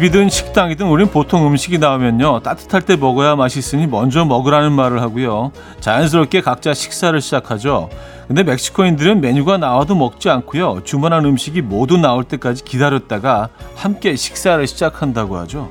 집이든 식당이든 우린 보통 음식이 나오면요. 따뜻할 때 먹어야 맛있으니 먼저 먹으라는 말을 하고요. 자연스럽게 각자 식사를 시작하죠. 근데 멕시코인들은 메뉴가 나와도 먹지 않고요. 주문한 음식이 모두 나올 때까지 기다렸다가 함께 식사를 시작한다고 하죠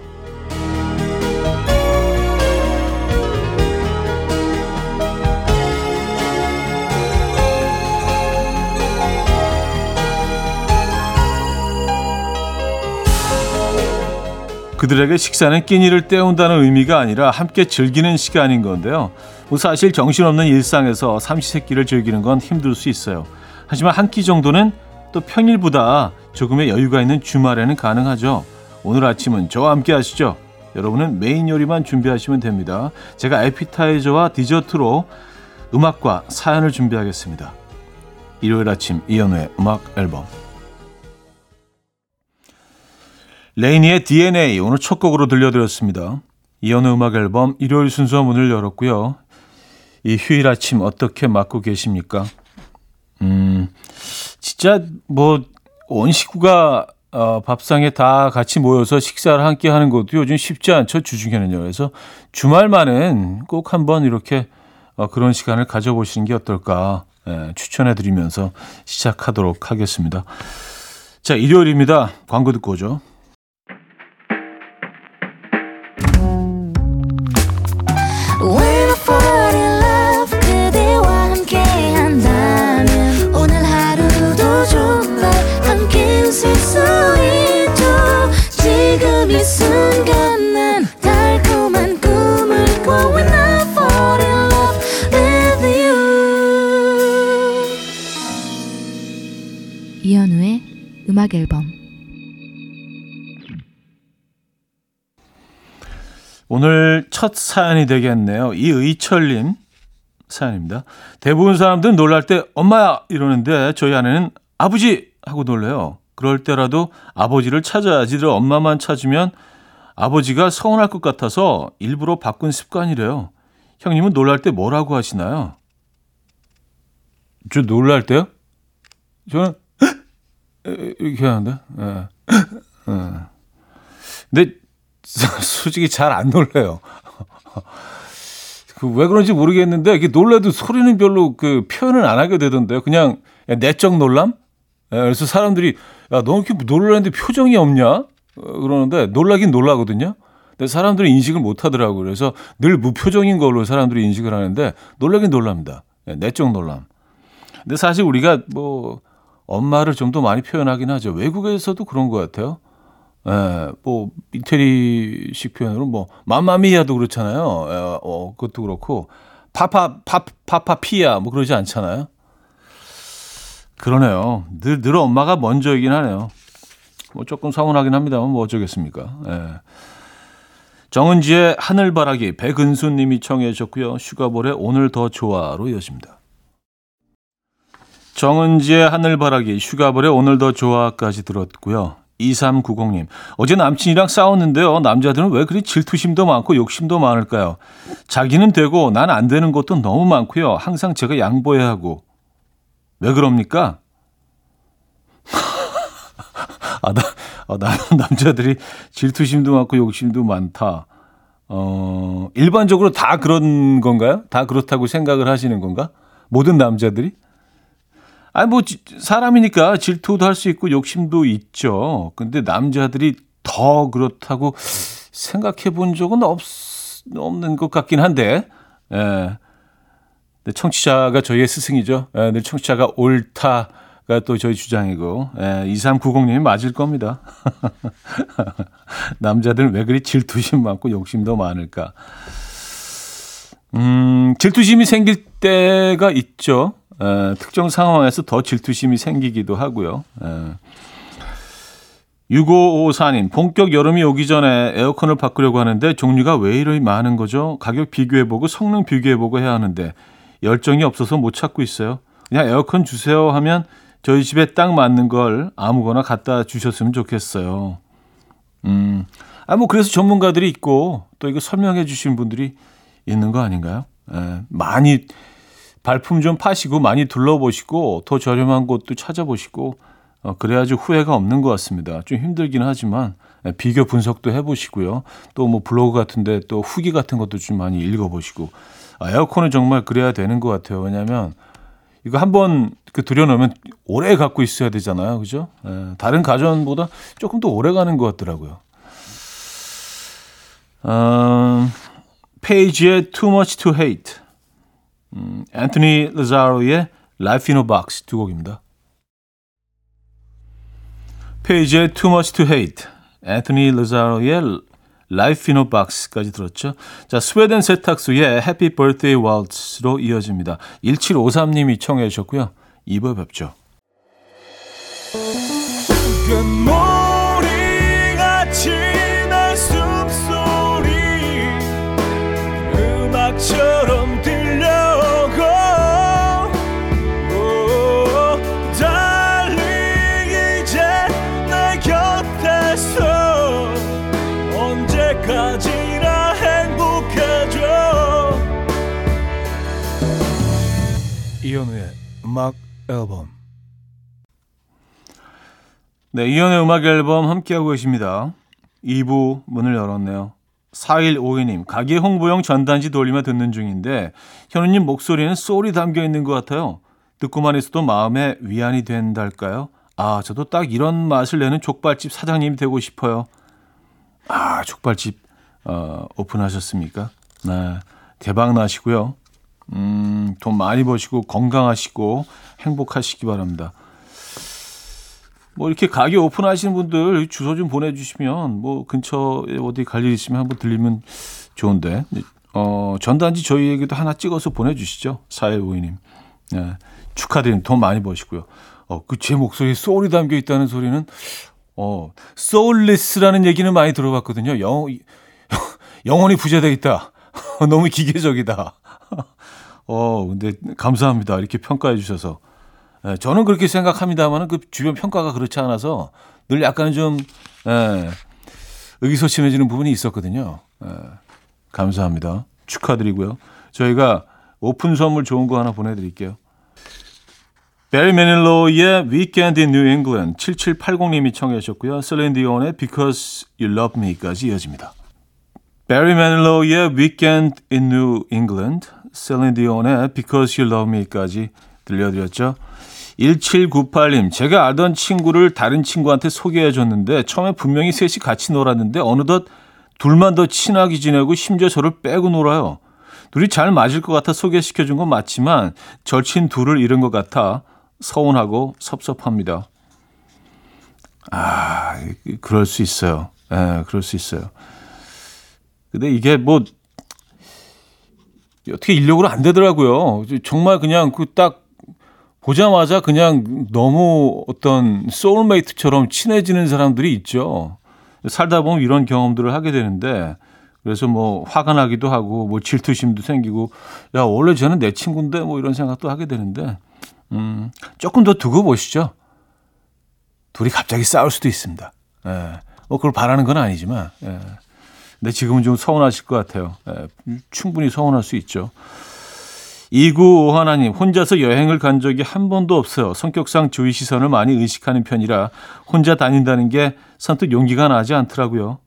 그들에게 식사는 끼니를 때운다는 의미가 아니라 함께 즐기는 시간인 건데요. 뭐 사실 정신없는 일상에서 삼시세끼를 즐기는 건 힘들 수 있어요. 하지만 한 끼 정도는 또 평일보다 조금의 여유가 있는 주말에는 가능하죠. 오늘 아침은 저와 함께 하시죠. 여러분은 메인 요리만 준비하시면 됩니다. 제가 에피타이저와 디저트로 음악과 사연을 준비하겠습니다. 일요일 아침 이연우의 음악 앨범 레이니의 DNA 오늘 첫 곡으로 들려드렸습니다. 이연우 음악 앨범 일요일 순서 문을 열었고요. 이 휴일 아침 어떻게 맞고 계십니까? 음, 진짜 뭐 온 식구가 어, 밥상에 다 같이 모여서 식사를 함께 하는 것도 요즘 쉽지 않죠 주중에는요. 그래서 주말만은 꼭 한번 이렇게 어, 그런 시간을 가져보시는 게 어떨까 예, 추천해드리면서 시작하도록 하겠습니다. 자 일요일입니다. 광고 듣고 오죠. 오늘 첫 사연이 되겠네요. 이의철님 사연입니다. 대부분 사람들은 놀랄 때 엄마야 이러는데 저희 아내는 아버지 하고 놀래요. 그럴 때라도 아버지를 찾아야지 늘 엄마만 찾으면 아버지가 서운할 것 같아서 일부러 바꾼 습관이래요. 형님은 놀랄 때 뭐라고 하시나요? 저 놀랄 때요? 저는 이렇게 하는데. 예. 예. 근데 솔직히 잘 안 놀래요. 그 왜 그런지 모르겠는데 이게 놀래도 소리는 별로 그 표현을 안 하게 되던데요. 그냥 내적 놀람? 예, 그래서 사람들이 야, 너 이렇게 놀라는데 표정이 없냐? 어, 그러는데 놀라긴 놀라거든요. 근데 사람들이 인식을 못 하더라고요. 그래서 늘 무표정인 걸로 사람들이 인식을 하는데 놀라긴 놀랍니다. 예, 내적 놀람. 근데 사실 우리가 뭐 엄마를 좀 더 많이 표현하긴 하죠. 외국에서도 그런 것 같아요. 예, 뭐, 이태리식 표현으로 뭐, 마마미야도 그렇잖아요. 예, 어, 그것도 그렇고, 파파, 파, 파파피야, 뭐 그러지 않잖아요. 그러네요. 늘, 늘 엄마가 먼저이긴 하네요. 뭐 조금 서운하긴 합니다만 뭐 어쩌겠습니까. 예. 정은지의 하늘바라기 백은수 님이 청해 주셨고요. 슈가볼의 오늘 더 좋아로 이어집니다. 정은지의 하늘바라기, 슈가볼의 오늘 더 좋아까지 들었고요. 2390님, 어제 남친이랑 싸웠는데요. 남자들은 왜 그리 질투심도 많고 욕심도 많을까요? 자기는 되고 난 안 되는 것도 너무 많고요. 항상 제가 양보해야 하고. 왜 그럽니까? 아, 나, 아, 나, 남자들이 질투심도 많고 욕심도 많다. 어, 일반적으로 다 그런 건가요? 다 그렇다고 생각을 하시는 건가? 모든 남자들이? 아니 뭐 사람이니까 질투도 할 수 있고 욕심도 있죠. 근데 남자들이 더 그렇다고 생각해 본 적은 없, 없는 것 같긴 한데, 예. 청취자가 저희의 스승이죠. 예, 늘 청취자가 옳다가 또 저희 주장이고, 예, 2390님이 맞을 겁니다. 남자들은 왜 그리 질투심 많고 욕심도 많을까? 음, 질투심이 생길 때가 있죠. 에, 특정 상황에서 더 질투심이 생기기도 하고요. 에. 6554님, 본격 여름이 오기 전에 에어컨을 바꾸려고 하는데 종류가 왜 이리 많은 거죠? 가격 비교해보고 성능 비교해보고 해야 하는데 열정이 없어서 못 찾고 있어요. 그냥 에어컨 주세요 하면 저희 집에 딱 맞는 걸 아무거나 갖다 주셨으면 좋겠어요. 음, 아, 뭐 그래서 전문가들이 있고 또 이거 설명해 주신 분들이 있는 거 아닌가요? 에, 많이 발품 좀 파시고 많이 둘러보시고 더 저렴한 곳도 찾아보시고 어, 그래야지 후회가 없는 것 같습니다. 좀 힘들긴 하지만 예, 비교 분석도 해보시고요. 또 뭐 블로그 같은데 또 후기 같은 것도 좀 많이 읽어보시고 아, 에어컨은 정말 그래야 되는 것 같아요. 왜냐하면 이거 한번 그 들여놓으면 오래 갖고 있어야 되잖아요, 그죠? 예, 다른 가전보다 조금 더 오래 가는 것 같더라고요. 음, 페이지의 Too Much to Hate, 음, 앤토니 라자로의 Life in a Box 두 곡입니다. 페이지의 Too Much to Hate, 앤토니 라자로의 Life in a Box까지 들었죠. 자, 스웨덴 세탁소의 Happy Birthday Waltz로 이어집니다. 1753님이 청해 주셨고요. 2부 뵙죠. 앨범 네, 이현우의 음악 앨범 함께하고 계십니다. 2부 문을 열었네요. 4152님, 가게 홍보용 전단지 돌리며 듣는 중인데, 현우님 목소리는 소울이 담겨 있는 것 같아요. 듣고만 있어도 마음에 위안이 된달까요? 아, 저도 딱 이런 맛을 내는 족발집 사장님이 되고 싶어요. 아, 족발집, 어, 오픈하셨습니까? 네. 대박 나시고요. 음, 돈 많이 버시고 건강하시고 행복하시기 바랍니다. 뭐 이렇게 가게 오픈하시는 분들 주소 좀 보내주시면 뭐 근처에 어디 갈 일 있으면 한번 들리면 좋은데. 어 전단지 저희에게도 하나 찍어서 보내주시죠. 4152님. 네, 축하드립니다. 돈 많이 버시고요. 어그 제 목소리에 소울이 담겨 있다는 소리는 어 소울리스라는 얘기는 많이 들어봤거든요. 영 영혼이 부재돼 있다. 너무 기계적이다 어 근데 감사합니다 이렇게 평가해 주셔서 예, 저는 그렇게 생각합니다만 그 주변 평가가 그렇지 않아서 늘 약간 좀 예, 의기소침해지는 부분이 있었거든요. 예, 감사합니다. 축하드리고요. 저희가 오픈 선물 좋은 거 하나 보내드릴게요. 베리 매닐로의 Weekend in New England 7780님이 청해 주셨고요. 셀린 디온의 Because You Love Me까지 이어집니다. 베리 매닐로의 Weekend in New England, 셀린 디온의 Because You Love Me까지 들려드렸죠. 1798님, 제가 알던 친구를 다른 친구한테 소개해 줬는데 처음에 분명히 셋이 같이 놀았는데 어느덧 둘만 더 친하게 지내고 심지어 저를 빼고 놀아요. 둘이 잘 맞을 것 같아 소개시켜 준 건 맞지만 절친 둘을 잃은 것 같아 서운하고 섭섭합니다. 아, 그럴 수 있어요. 예, 네, 그럴 수 있어요. 근데 이게 뭐 어떻게 인력으로 안 되더라고요. 정말 그냥 그 딱 보자마자 그냥 너무 어떤 소울메이트처럼 친해지는 사람들이 있죠. 살다 보면 이런 경험들을 하게 되는데 그래서 뭐 화가 나기도 하고 뭐 질투심도 생기고 야 원래 쟤는 내 친구인데 뭐 이런 생각도 하게 되는데 음 조금 더 두고 보시죠. 둘이 갑자기 싸울 수도 있습니다. 예. 뭐 그걸 바라는 건 아니지만 예. 근데 지금은 좀 서운하실 것 같아요. 예. 충분히 서운할 수 있죠. 이구 하나님 혼자서 여행을 간 적이 한 번도 없어요. 성격상 주위 시선을 많이 의식하는 편이라 혼자 다닌다는 게 선뜻 용기가 나지 않더라고요.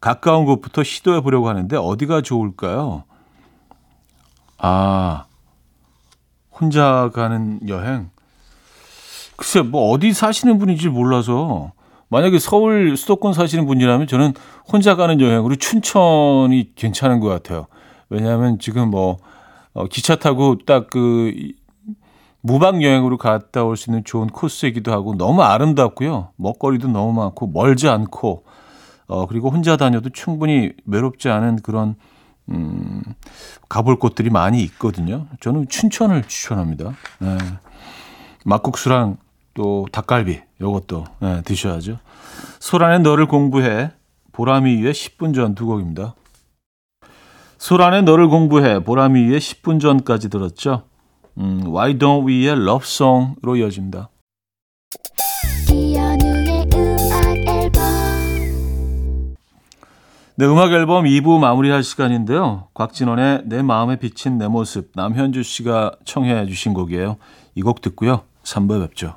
가까운 곳부터 시도해 보려고 하는데 어디가 좋을까요? 아, 혼자 가는 여행. 글쎄, 뭐 어디 사시는 분인지 몰라서 만약에 서울 수도권 사시는 분이라면 저는 혼자 가는 여행으로 춘천이 괜찮은 것 같아요. 왜냐하면 지금 뭐 어, 기차 타고 딱 그 무박 여행으로 갔다 올 수 있는 좋은 코스이기도 하고 너무 아름답고요. 먹거리도 너무 많고 멀지 않고 어 그리고 혼자 다녀도 충분히 외롭지 않은 그런 음 가볼 곳들이 많이 있거든요. 저는 춘천을 추천합니다. 네. 막국수랑 또 닭갈비 요것도 네, 드셔야죠. 소란의 너를 공부해 보람이 위해 10분 전 두 곡입니다. 소란의 너를 공부해 보람이 위에 10분 전까지 들었죠. 음, Why Don't We의 Love Song으로 이어집니다. 네, 음악 앨범 2부 마무리할 시간인데요. 곽진원의 내 마음에 비친 내 모습 남현주 씨가 청해 주신 곡이에요. 이 곡 듣고요. 3부에 뵙죠.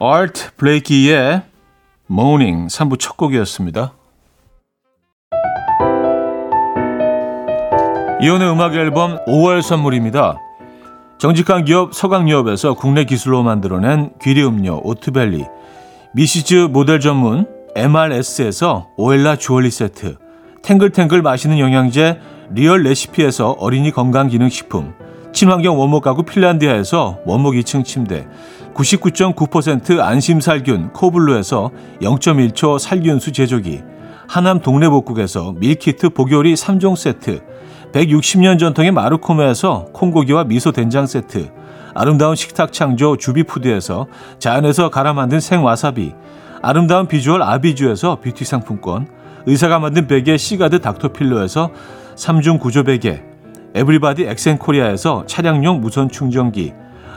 아트 블레이키의 Morning 3부 첫 곡이었습니다. 이혼의 음악 앨범 5월 선물입니다. 정직한 기업 서강유업에서 국내 기술로 만들어낸 귀리 음료 오트벨리 미시즈 모델 전문 MRS에서 오엘라 주얼리 세트 탱글탱글 마시는 영양제 리얼 레시피에서 어린이 건강기능식품 친환경 원목 가구 핀란디아에서 원목 2층 침대 99.9% 안심살균 코블루에서 0.1초 살균수 제조기 하남 동네복국에서 밀키트 보요리 3종 세트 160년 전통의 마르코메에서 콩고기와 미소 된장 세트 아름다운 식탁 창조 주비푸드에서 자연에서 갈아 만든 생와사비 아름다운 비주얼 아비주에서 뷰티 상품권 의사가 만든 베개 시가드 닥터필로에서 3중 구조 베개 에브리바디 엑센코리아에서 차량용 무선 충전기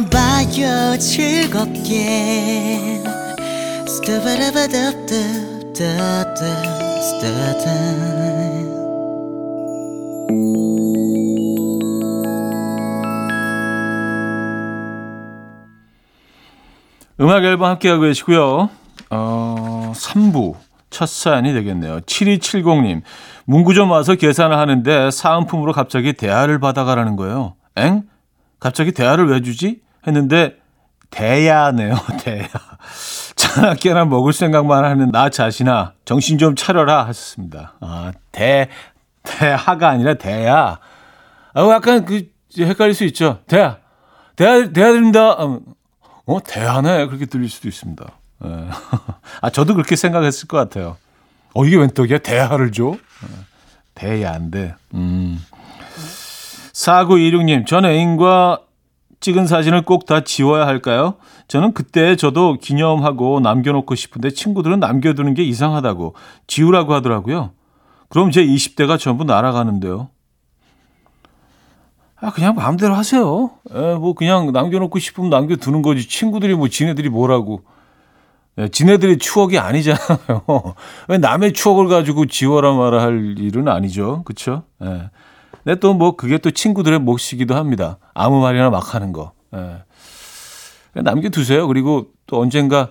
들어봐요 즐겁게 스타바라바답답답답 스타다 음악 앨범 함께하고 계시고요. 어, 3부 첫 사연이 되겠네요. 7270님. 문구점 와서 계산을 하는데 사은품으로 갑자기 대하를 받아가라는 거예요. 엥? 갑자기 대하를 왜 주지? 했는데 대야네요. 대야. 차나 깨나 먹을 생각만 하는 나 자신아 정신 좀 차려라 하셨습니다. 아, 대 대하가 아니라 대야. 아, 약간 그 헷갈릴 수 있죠. 대야. 대야 대야 드립니다. 어, 대하네. 그렇게 들릴 수도 있습니다. 예. 아, 저도 그렇게 생각했을 것 같아요. 어, 이게 웬 떡이야? 대하를 줘? 예. 대야인데. 음. 4926님, 전 애인과 찍은 사진을 꼭 다 지워야 할까요? 저는 그때 저도 기념하고 남겨놓고 싶은데 친구들은 남겨두는 게 이상하다고 지우라고 하더라고요. 그럼 제 20대가 전부 날아가는데요. 아, 그냥 마음대로 하세요. 에, 뭐, 그냥 남겨놓고 싶으면 남겨두는 거지. 친구들이 뭐, 지네들이 뭐라고. 예, 지네들의 추억이 아니잖아요. 왜 남의 추억을 가지고 지워라 말아 할 일은 아니죠. 그쵸? 예. 근데 또 뭐, 그게 또 친구들의 몫이기도 합니다. 아무 말이나 막 하는 거. 예. 남겨두세요. 그리고 또 언젠가,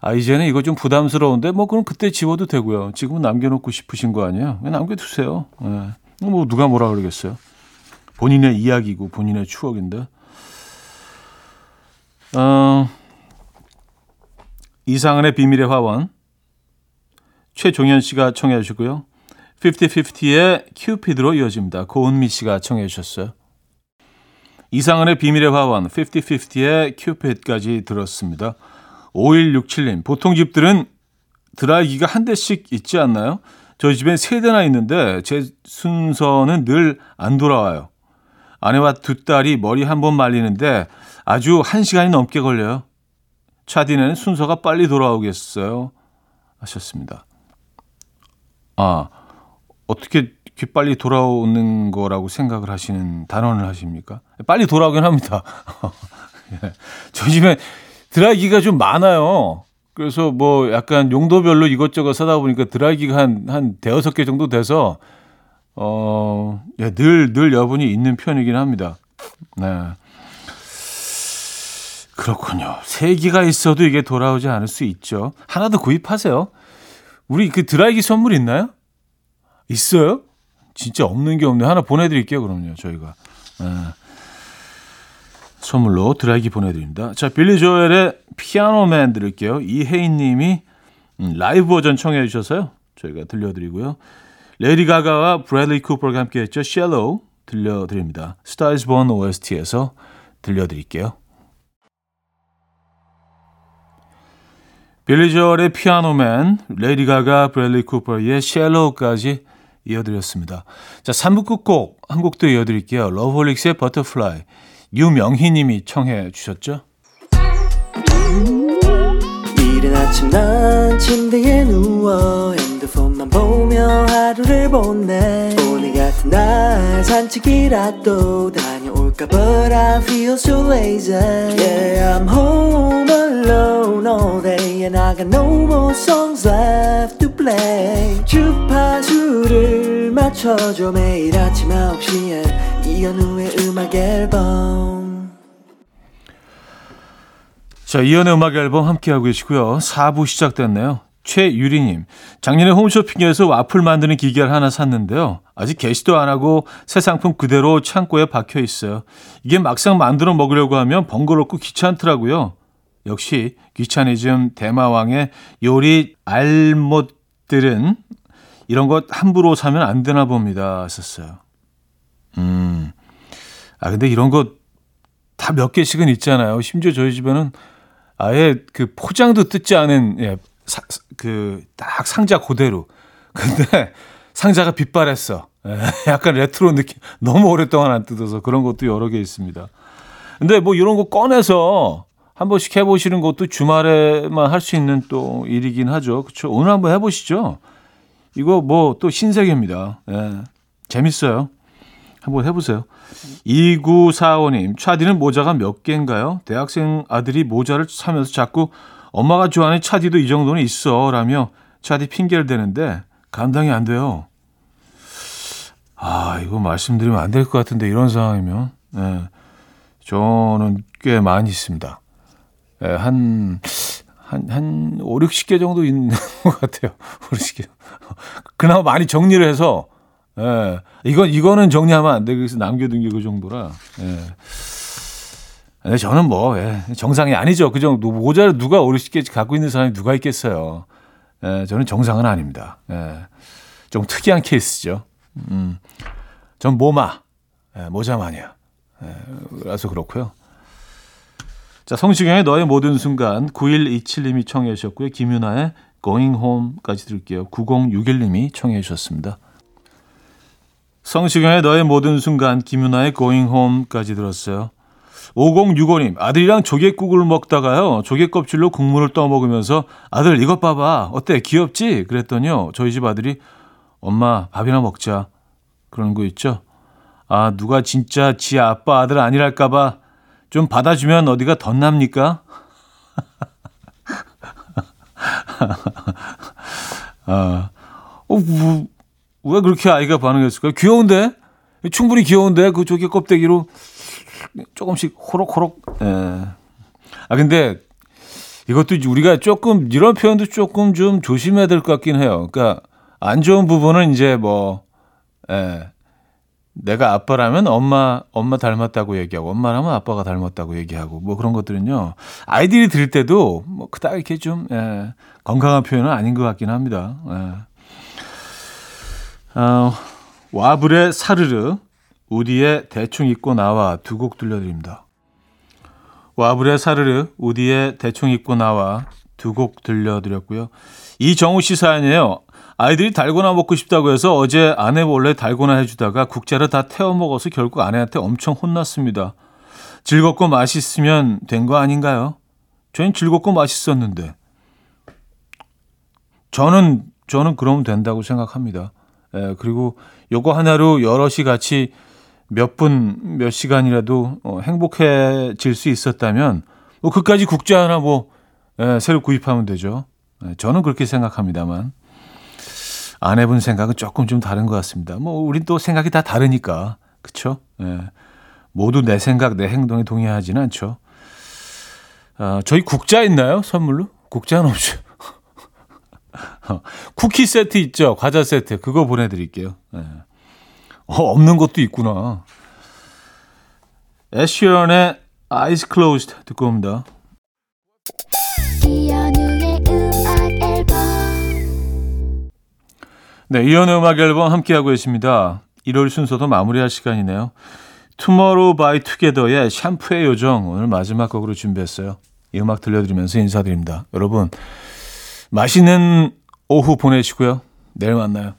아, 이제는 이거 좀 부담스러운데, 뭐, 그럼 그때 지워도 되고요. 지금은 남겨놓고 싶으신 거 아니에요? 그냥 남겨두세요. 예. 뭐, 누가 뭐라 그러겠어요. 본인의 이야기고 본인의 추억인데. 어, 이상은의 비밀의 화원 최종현 씨가 청해 주시고요. 50-50의 큐피드로 이어집니다. 고은미 씨가 청해 주셨어요. 이상은의 비밀의 화원 50-50의 큐피드까지 들었습니다. 5167님 보통 집들은 드라이기가 한 대씩 있지 않나요? 저희 집엔 세 대나 있는데 제 순서는 늘 안 돌아와요. 아내와 두 딸이 머리 한 번 말리는데 아주 한 시간이 넘게 걸려요. 차디는 순서가 빨리 돌아오겠어요. 하셨습니다. 아, 어떻게 귀 빨리 돌아오는 거라고 생각을 하시는 단언을 하십니까? 빨리 돌아오긴 합니다. 예. 저희 집에 드라이기가 좀 많아요. 그래서 뭐 약간 용도별로 이것저것 사다 보니까 드라이기가 한, 한 대여섯 개 정도 돼서, 어, 예, 늘, 늘 여분이 있는 편이긴 합니다. 네. 그렇군요. 세 기가 있어도 이게 돌아오지 않을 수 있죠. 하나 더 구입하세요. 우리 그 드라이기 선물 있나요? 있어요? 진짜 없는 게 없네. 하나 보내드릴게요. 그럼요. 저희가. 네. 선물로 드라이기 보내드립니다. 자, 빌리 조엘의 피아노맨 들을게요. 이혜인 님이 음, 라이브 버전 청해 주셔서요. 저희가 들려드리고요. 레이디 가가와 브래들리 쿠퍼가 함께 했죠. Shallow 들려드립니다. A Star Is Born OST에서 들려드릴게요. 빌리 조엘의 Piano Man, 레이디 가가, 브래들리 쿠퍼의 Shallow까지 이어드렸습니다. 자, 3부 끝곡 한 곡 더 이어드릴게요. 러브홀릭스의 Butterfly. 유명희 님이 청해 주셨죠? 이른 아침 난 침대에 누워 핸드폰만 보며 하루를 보내 오늘 같은 날 산책이라도 다녀올까 But I feel so lazy Yeah I'm home alone all day And I got no more songs left to play 주파수를 맞춰줘 매일 아침 9시에 이현우의 음악 앨범 자, 이연의 음악 앨범 함께하고 계시고요. 4부 시작됐네요. 최유리님, 작년에 홈쇼핑에서 와플 만드는 기계를 하나 샀는데요. 아직 개시도 안 하고 새 상품 그대로 창고에 박혀 있어요. 이게 막상 만들어 먹으려고 하면 번거롭고 귀찮더라고요. 역시 귀차니즘 대마왕의 요리 알못들은 이런 것 함부로 사면 안 되나 봅니다. 썼어요. 음. 아, 근데 이런 거다몇 개씩은 있잖아요. 심지어 저희 집에는 아예 그 포장도 뜯지 않은 예, 그 딱 상자 그대로. 근데 상자가 빛발했어. 예, 약간 레트로 느낌. 너무 오랫동안 안 뜯어서 그런 것도 여러 개 있습니다. 근데 뭐 이런 거 꺼내서 한 번씩 해보시는 것도 주말에만 할 수 있는 또 일이긴 하죠. 그렇죠? 오늘 한번 해보시죠. 이거 뭐 또 신세계입니다. 예, 재밌어요. 한번 해보세요. 2945님, 차디는 모자가 몇 개인가요? 대학생 아들이 모자를 사면서 자꾸 엄마가 좋아하는 차디도 이 정도는 있어. 라며 차디 핑계를 대는데 감당이 안 돼요. 아, 이거 말씀드리면 안 될 것 같은데 이런 상황이면. 네. 저는 꽤 많이 있습니다. 네, 한, 한, 한 5, 60개 정도 있는 것 같아요. 5, 60개. 그나마 많이 정리를 해서 예. 이건, 이거는 정리하면 안 돼. 그래서 남겨둔 게 그 정도라. 예. 근데 저는 뭐, 예. 정상이 아니죠. 그 정도. 모자를 누가 5, 60개 갖고 있는 사람이 누가 있겠어요. 예. 저는 정상은 아닙니다. 예. 좀 특이한 케이스죠. 음. 전 모마. 예. 모자마니아. 예. 그래서 그렇고요. 자, 성시경의 너의 모든 순간 9127님이 청해 주셨고요. 김윤아의 Going Home까지 들을게요. 9061님이 청해 주셨습니다. 성시경의 너의 모든 순간, 김윤아의 Going Home까지 들었어요. 5065님, 아들이랑 조개국을 먹다가요, 조개 껍질로 국물을 떠먹으면서 아들 이것 봐봐, 어때, 귀엽지? 그랬더니요, 저희 집 아들이 엄마 밥이나 먹자. 그러는 거 있죠? 아, 누가 진짜 지 아빠 아들 아니랄까봐 좀 받아주면 어디가 덧납니까? 아, 어, 뭐, 왜 그렇게 아이가 반응했을까요? 귀여운데? 충분히 귀여운데? 그 조개 껍데기로 조금씩 호록호록. 예. 아, 근데 이것도 우리가 조금, 이런 표현도 조금 좀 조심해야 될 것 같긴 해요. 그러니까 안 좋은 부분은 이제 뭐, 예. 내가 아빠라면 엄마, 엄마 닮았다고 얘기하고, 엄마라면 아빠가 닮았다고 얘기하고, 뭐 그런 것들은요. 아이들이 들을 때도 뭐 그닥 이렇게 좀, 예, 건강한 표현은 아닌 것 같긴 합니다. 예. 어, 와블의 사르르, 우디의 대충 입고 나와 두 곡 들려드립니다. 와블의 사르르, 우디의 대충 입고 나와 두 곡 들려드렸고요. 이정우 씨 사연이에요. 아이들이 달고나 먹고 싶다고 해서 어제 아내 몰래 달고나 해주다가 국자를 다 태워 먹어서 결국 아내한테 엄청 혼났습니다. 즐겁고 맛있으면 된 거 아닌가요? 저는 즐겁고 맛있었는데. 저는, 저는 그러면 된다고 생각합니다. 예, 그리고 요거 하나로 여럿이 같이 몇 분, 몇 시간이라도 어, 행복해질 수 있었다면, 뭐, 그까지 국자 하나 뭐, 예, 새로 구입하면 되죠. 예, 저는 그렇게 생각합니다만. 아내분 생각은 조금 좀 다른 것 같습니다. 뭐, 우린 또 생각이 다 다르니까. 그쵸? 예. 모두 내 생각, 내 행동에 동의하지는 않죠. 아, 저희 국자 있나요? 선물로? 국자는 없죠. 쿠키 세트 있죠? 과자 세트. 그거 보내드릴게요. 예. 어, 없는 것도 있구나. 애쉬언의 Eyes Closed 듣고 옵니다. 네, 이현의 음악 앨범 함께하고 계십니다. 1월 순서도 마무리할 시간이네요. Tomorrow by Together의 샴푸의 요정 오늘 마지막 곡으로 준비했어요. 이 음악 들려드리면서 인사드립니다. 여러분 맛있는 오후 보내시고요. 내일 만나요.